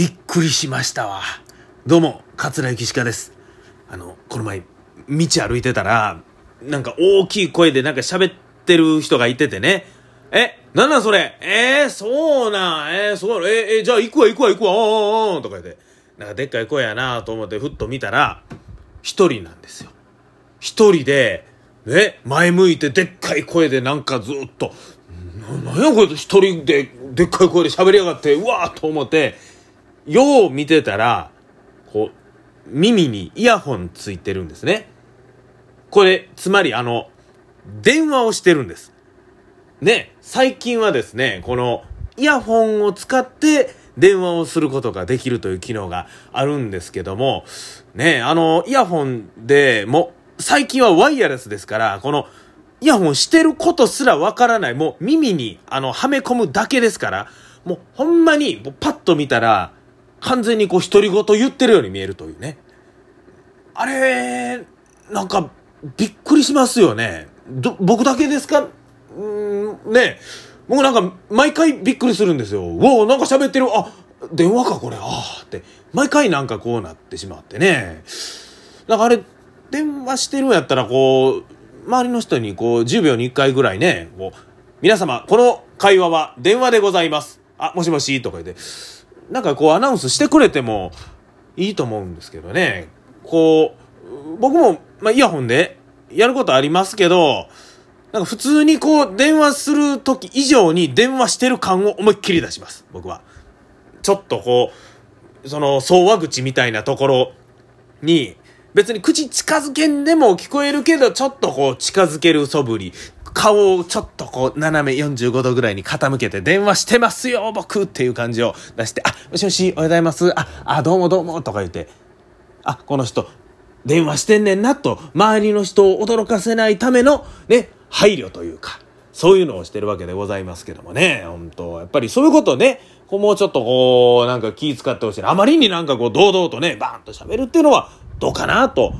びっくりしましたわ。どうも、桂幸鹿です。あの、この前、道歩いてたら、なんか大きい声でなんか喋ってる人がいててね。え、なんなんそれ？えー、そうなん、えー、そうえー、えー、じゃあ行くわ行くわ行くわ、おーおーとか言って。なんかでっかい声やなと思ってふっと見たら、一人なんですよ。一人で、ね、前向いてでっかい声でなんかずっと、な、んやこれ一人ででっかい声で喋りやがって、うわーと思って、よう見てたら、こう、耳にイヤホンついてるんですね。これ、つまりあの、電話をしてるんです。ね、最近はですね、この、イヤホンを使って電話をすることができるという機能があるんですけども、ね、あの、イヤホンでも、最近はワイヤレスですから、この、イヤホンしてることすらわからない、もう耳に、あの、はめ込むだけですから、もうほんまに、パッと見たら、完全にこう独り言言ってるように見えるというね。あれ、なんか、びっくりしますよね。ど、僕だけですか？うん、ね僕なんか、毎回びっくりするんですよ。おお、なんか喋ってる。あ、電話か、これ。ああ、って。毎回なんかこうなってしまってね。なんかあれ、電話してるんやったら、こう、周りの人にこう、10秒に1回ぐらいね、こう、皆様、この会話は電話でございます。あ、もしもし、とか言って、なんかこうアナウンスしてくれてもいいと思うんですけどね。こう、僕も、まあ、イヤホンでやることありますけど、なんか普通にこう電話する時以上に電話してる感を思いっきり出します。僕は。ちょっとこう、その、総話口みたいなところに、別に口近づけんでも聞こえるけど、ちょっとこう近づける素振り。顔をちょっとこう、斜め45度ぐらいに傾けて、電話してますよ、僕っていう感じを出して、あ、もしもし、おはようございます。あ、あ、どうもどうも、とか言って、あ、この人、電話してんねんな、と、周りの人を驚かせないための、ね、配慮というか、そういうのをしてるわけでございますけどもね、本当やっぱりそういうことね、こうもうちょっとこう、なんか気使ってほしい。あまりになんかこう、堂々とね、バーンと喋るっていうのは、どうかな、と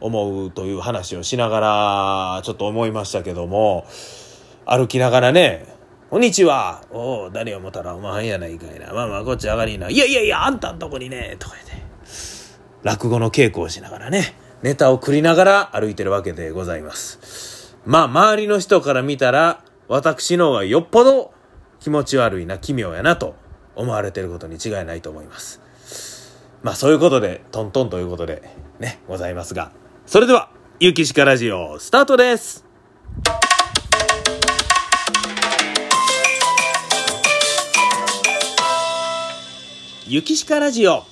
思うという話をしながら、ちょっと思いましたけども、歩きながらね、こんにちは。おお、誰をもたらお前やないかいな。まあまあ、こっち上がりな。いやいやいや、あんたんとこにね、とか言って。落語の稽古をしながらね、ネタを繰りながら歩いてるわけでございます。まあ、周りの人から見たら、私の方がよっぽど気持ち悪いな、奇妙やなと思われてることに違いないと思います。まあ、そういうことで、トントンということで、ね、ございますが。それでは、ゆきしかラジオ、スタートですゆきしかラジオ。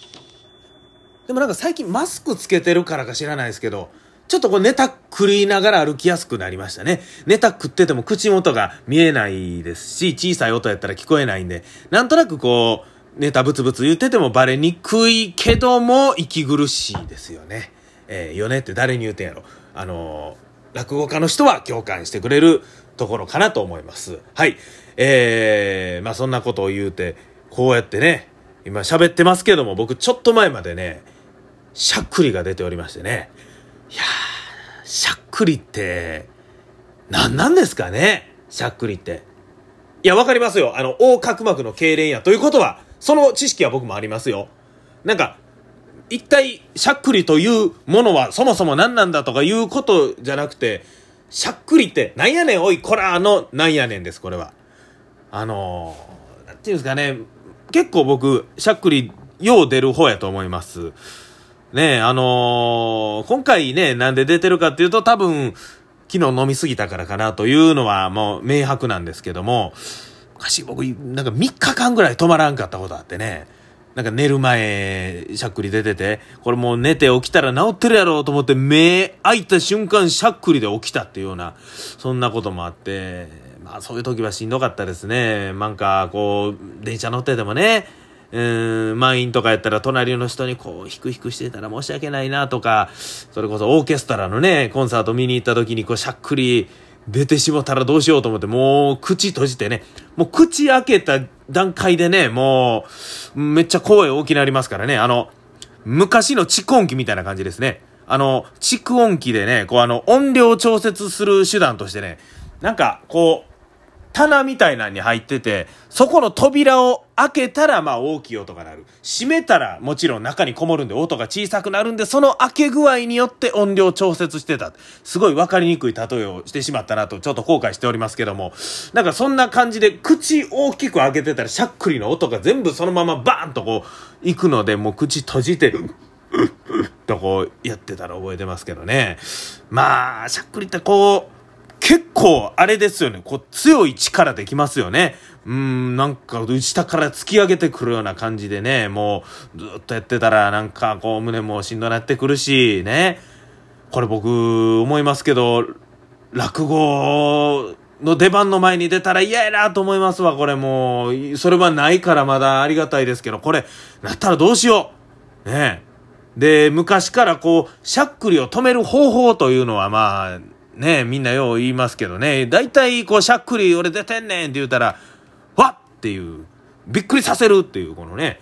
でもなんか最近マスクつけてるからか知らないですけど、ちょっとこうネタ食いながら歩きやすくなりましたね。ネタ食ってても口元が見えないですし、小さい音やったら聞こえないんで、なんとなくこう、ネタブツブツ言っててもバレにくいけども息苦しいですよね。えー、よねって誰に言うてんやろ。あのー、落語家の人は共感してくれるところかなと思います。はい。えー、まあそんなことを言うて、こうやってね、今喋ってますけども、僕ちょっと前までね、しゃっくりが出ておりましてね。いやー、しゃっくりって、何なんですかね？しゃっくりって。いや、わかりますよ。あの、横隔膜の痙攣や。ということは、その知識は僕もありますよ。なんか、一体、しゃっくりというものはそもそも何なんだとかいうことじゃなくて、しゃっくりってなんやねんおいこらのなんやねんです、これは。あのー、なんていうんですかね、結構僕、しゃっくりよう出る方やと思います。ねえあのー、今回ね、なんで出てるかっていうと多分、昨日飲みすぎたからかなというのはもう明白なんですけども、昔僕、なんか3日間ぐらい止まらんかったことあってね、なんか寝る前、しゃっくり出てて、これもう寝て起きたら治ってるやろうと思って、目開いた瞬間、しゃっくりで起きたっていうような、そんなこともあって、まあそういう時はしんどかったですね。なんかこう、電車乗っててもね、うん、満員とかやったら隣の人にこう、ヒクヒクしてたら申し訳ないなとか、それこそオーケストラのね、コンサート見に行った時にこう、しゃっくり出てしまったらどうしようと思って、もう口閉じてね、もう口開けた段階でね、もう、めっちゃ声大きなりますからね、あの、昔の蓄音機みたいな感じですね。あの、蓄音機でね、こうあの、音量調節する手段としてね、なんか、こう、棚みたいなんに入ってて、そこの扉を開けたらまあ大きい音が鳴る。閉めたらもちろん中にこもるんで音が小さくなるんで、その開け具合によって音量調節してた。すごい分かりにくい例えをしてしまったなとちょっと後悔しておりますけども。なんかそんな感じで口大きく開けてたらしゃっくりの音が全部そのままバーンとこう行くので、もう口閉じてる、とこうやってたら覚えてますけどね。まあ、しゃっくりってこう、結構あれですよね。こう強い力できますよね。うん、なんか下から突き上げてくるような感じでね、もうずっとやってたらなんかこう胸もしんどなってくるし、ね。これ僕思いますけど、落語の出番の前に出たら嫌やなと思いますわ、これもう。それはないからまだありがたいですけど、これ、なったらどうしよう。ねで、昔からこう、しゃっくりを止める方法というのはまあ、ねみんなよう言いますけどね、大体こう、しゃっくり俺出てんねんって言うたら、わっっていう、びっくりさせるっていう、このね、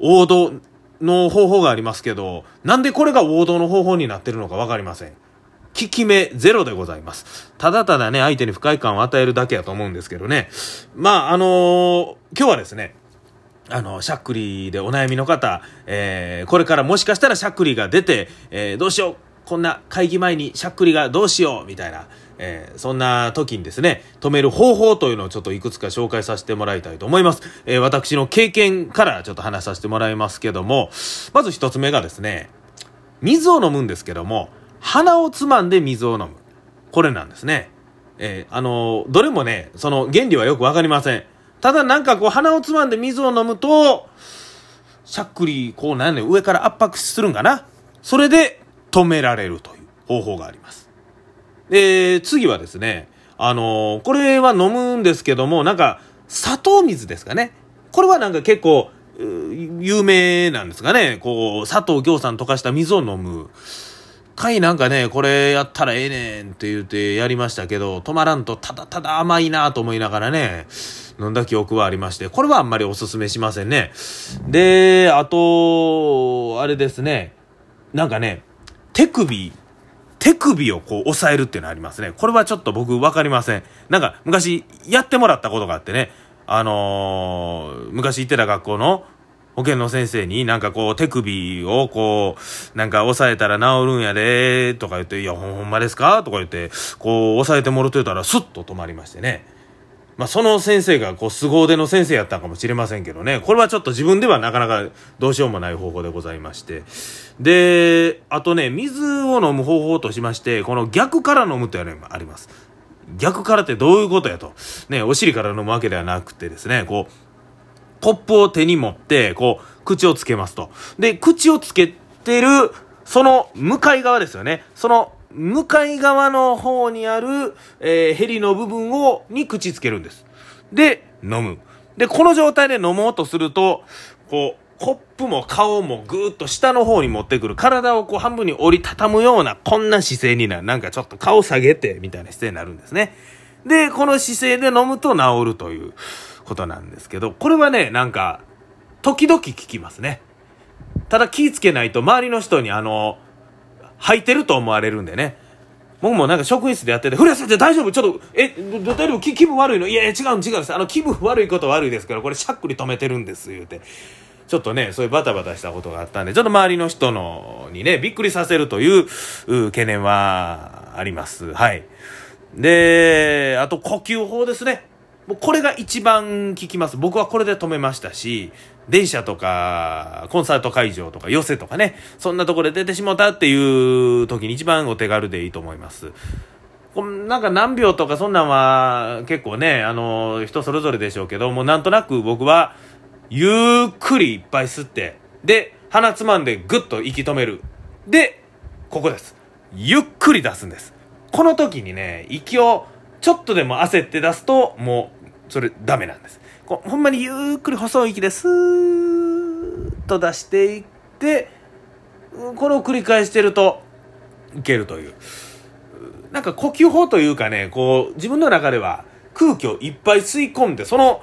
王道の方法がありますけど、なんでこれが王道の方法になってるのかわかりません。効き目ゼロでございます。ただただね、相手に不快感を与えるだけやと思うんですけどね。まあ、あのー、今日はですね、あの、しゃっくりでお悩みの方、えー、これからもしかしたらしゃっくりが出て、えー、どうしよう、こんな会議前にしゃっくりがどうしよう、みたいな、えー、そんな時にですね、止める方法というのをちょっといくつか紹介させてもらいたいと思います。えー、私の経験からちょっと話させてもらいますけども、まず一つ目がですね、水を飲むんですけども、鼻をつまんで水を飲む。これなんですね。えー、あのどれもね、その原理はよくわかりません。ただなんかこう鼻をつまんで水を飲むと、しゃっくり、こうなんね、上から圧迫するんかな。それで止められるという方法があります。で、次はですね、あのー、これは飲むんですけども、なんか、砂糖水ですかね。これはなんか結構、有名なんですかね。こう、砂糖行酸溶かした水を飲む。回なんかね、これやったらええねんって言うてやりましたけど、止まらんとただただ甘いなと思いながらね、飲んだ記憶はありまして、これはあんまりおすすめしませんね。で、あと、あれですね、なんかね、手首手首をこう押さえるっていうのありますね。これはちょっと僕分かりません。なんか昔やってもらったことがあってね、あのー、昔行ってた学校の保健の先生になんかこう手首をこうなんか押さえたら治るんやでとか言って、いやほんまですか？とか言って、こう押さえてもろてたらスッと止まりましてね。まあ、その先生がこう凄腕の先生やったかもしれませんけどね。これはちょっと自分ではなかなかどうしようもない方法でございまして。であとね水を飲む方法としましてこの逆から飲むというのがあります。逆からってどういうことやと。ねお尻から飲むわけではなくてですねこうコップを手に持ってこう口をつけますと。で口をつけてるその向かい側ですよね。その向かい側の方にある、えー、ヘリの部分を、に口つけるんです。で、飲む。で、この状態で飲もうとすると、こう、コップも顔もぐーっと下の方に持ってくる。体をこう半分に折りたたむような、こんな姿勢になる。なんかちょっと顔下げて、みたいな姿勢になるんですね。で、この姿勢で飲むと治るということなんですけど、これはね、なんか、時々聞きますね。ただ気ぃつけないと、周りの人にあの、履いてると思われるんでね。僕もなんか職員室でやってて、古谷先生大丈夫？ちょっと、え、大丈夫気分悪いのいやいや違う違うです。あの気分悪いこと悪いですから、これしゃっくり止めてるんです、言うて。ちょっとね、そういうバタバタしたことがあったんで、ちょっと周りの人のにね、びっくりさせるというう懸念はあります。はい。で、あと呼吸法ですね。もうこれが一番効きます。僕はこれで止めましたし、電車とか、コンサート会場とか、寄せとかね、そんなところで出てしもたっていう時に一番お手軽でいいと思います。なんか何秒とかそんなんは結構ね、あの、人それぞれでしょうけど、もうなんとなく僕は、ゆっくりいっぱい吸って、で、鼻つまんでぐっと息止める。で、ここです。ゆっくり出すんです。この時にね、息をちょっとでも焦って出すと、もう、それダメなんです。こほんまにゆっくり細い息でスーッと出していってこれを繰り返してるといけるというなんか呼吸法というかねこう自分の中では空気をいっぱい吸い込んでその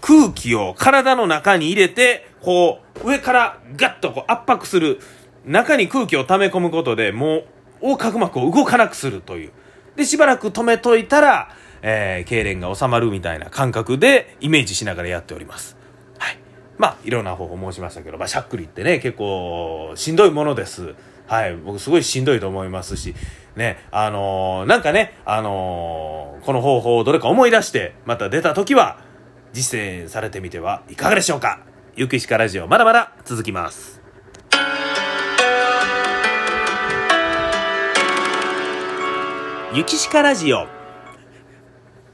空気を体の中に入れてこう上からガッとこう圧迫する中に空気を溜め込むことでもう横隔膜を動かなくするというでしばらく止めといたらえー、痙攣が収まるみたいな感覚でイメージしながらやっております。はい。まあ、いろんな方法申しましたけど、まあ、しゃっくりってね、結構しんどいものです。はい。僕すごいしんどいと思いますし、ね、あのー、なんかね、あのー、この方法をどれか思い出して、また出た時は、実践されてみてはいかがでしょうかゆきしかラジオ、まだまだ続きます。ゆきしかラジオ。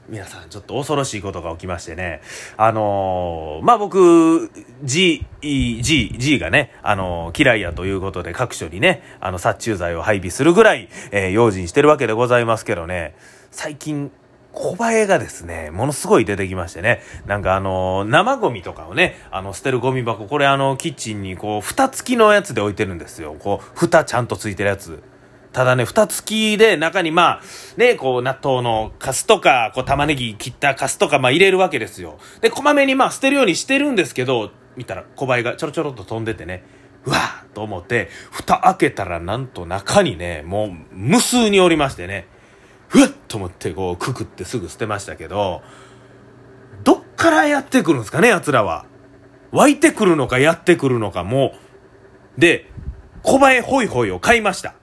皆さん、ちょっと恐ろしいことが起きましてね。あのー、まあ、僕、G、G、G がね、あのー、嫌いやということで各所にね、あの、殺虫剤を配備するぐらい、えー、用心してるわけでございますけどね、最近、小映えがですね、ものすごい出てきましてね。なんかあの、生ゴミとかをね、あの、捨てるゴミ箱、これあの、キッチンにこう、蓋付きのやつで置いてるんですよ。こう、蓋ちゃんとついてるやつ。ただね、蓋付きで中にまあ、ね、こう、納豆のカスとか、こう、玉ねぎ切ったカスとか、まあ入れるわけですよ。で、こまめにまあ捨てるようにしてるんですけど、見たら小映えがちょろちょろっと飛んでてね、うわーと思って、蓋開けたらなんと中にね、もう無数におりましてね、ふわっと思ってこう、くくってすぐ捨てましたけど、どっからやってくるんですかね、奴らは。湧いてくるのかやってくるのかもで、小映えホイホイを買いました。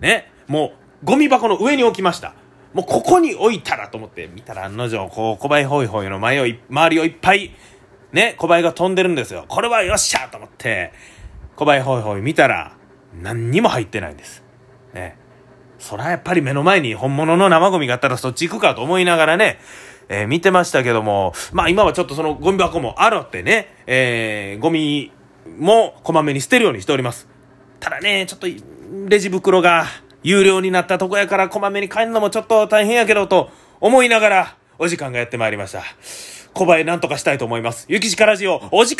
ね、もう、ゴミ箱の上に置きました。もうここに置いたらと思って、見たら案の定、こう、小林ホイホイの前を、周りをいっぱい、ね、小林が飛んでるんですよ。これはよっしゃと思って、小林ホイホイ見たら、何にも入ってないんです。ね。そらやっぱり目の前に本物の生ゴミがあったらそっち行くかと思いながらね、えー、見てましたけども、まあ今はちょっとそのゴミ箱もあるってね、えー、ゴミもこまめに捨てるようにしております。ただね、ちょっとレジ袋が有料になったとこやからこまめに帰るのもちょっと大変やけどと思いながらお時間がやってまいりました。小林なんとかしたいと思います。ゆきしかラジオ、お時間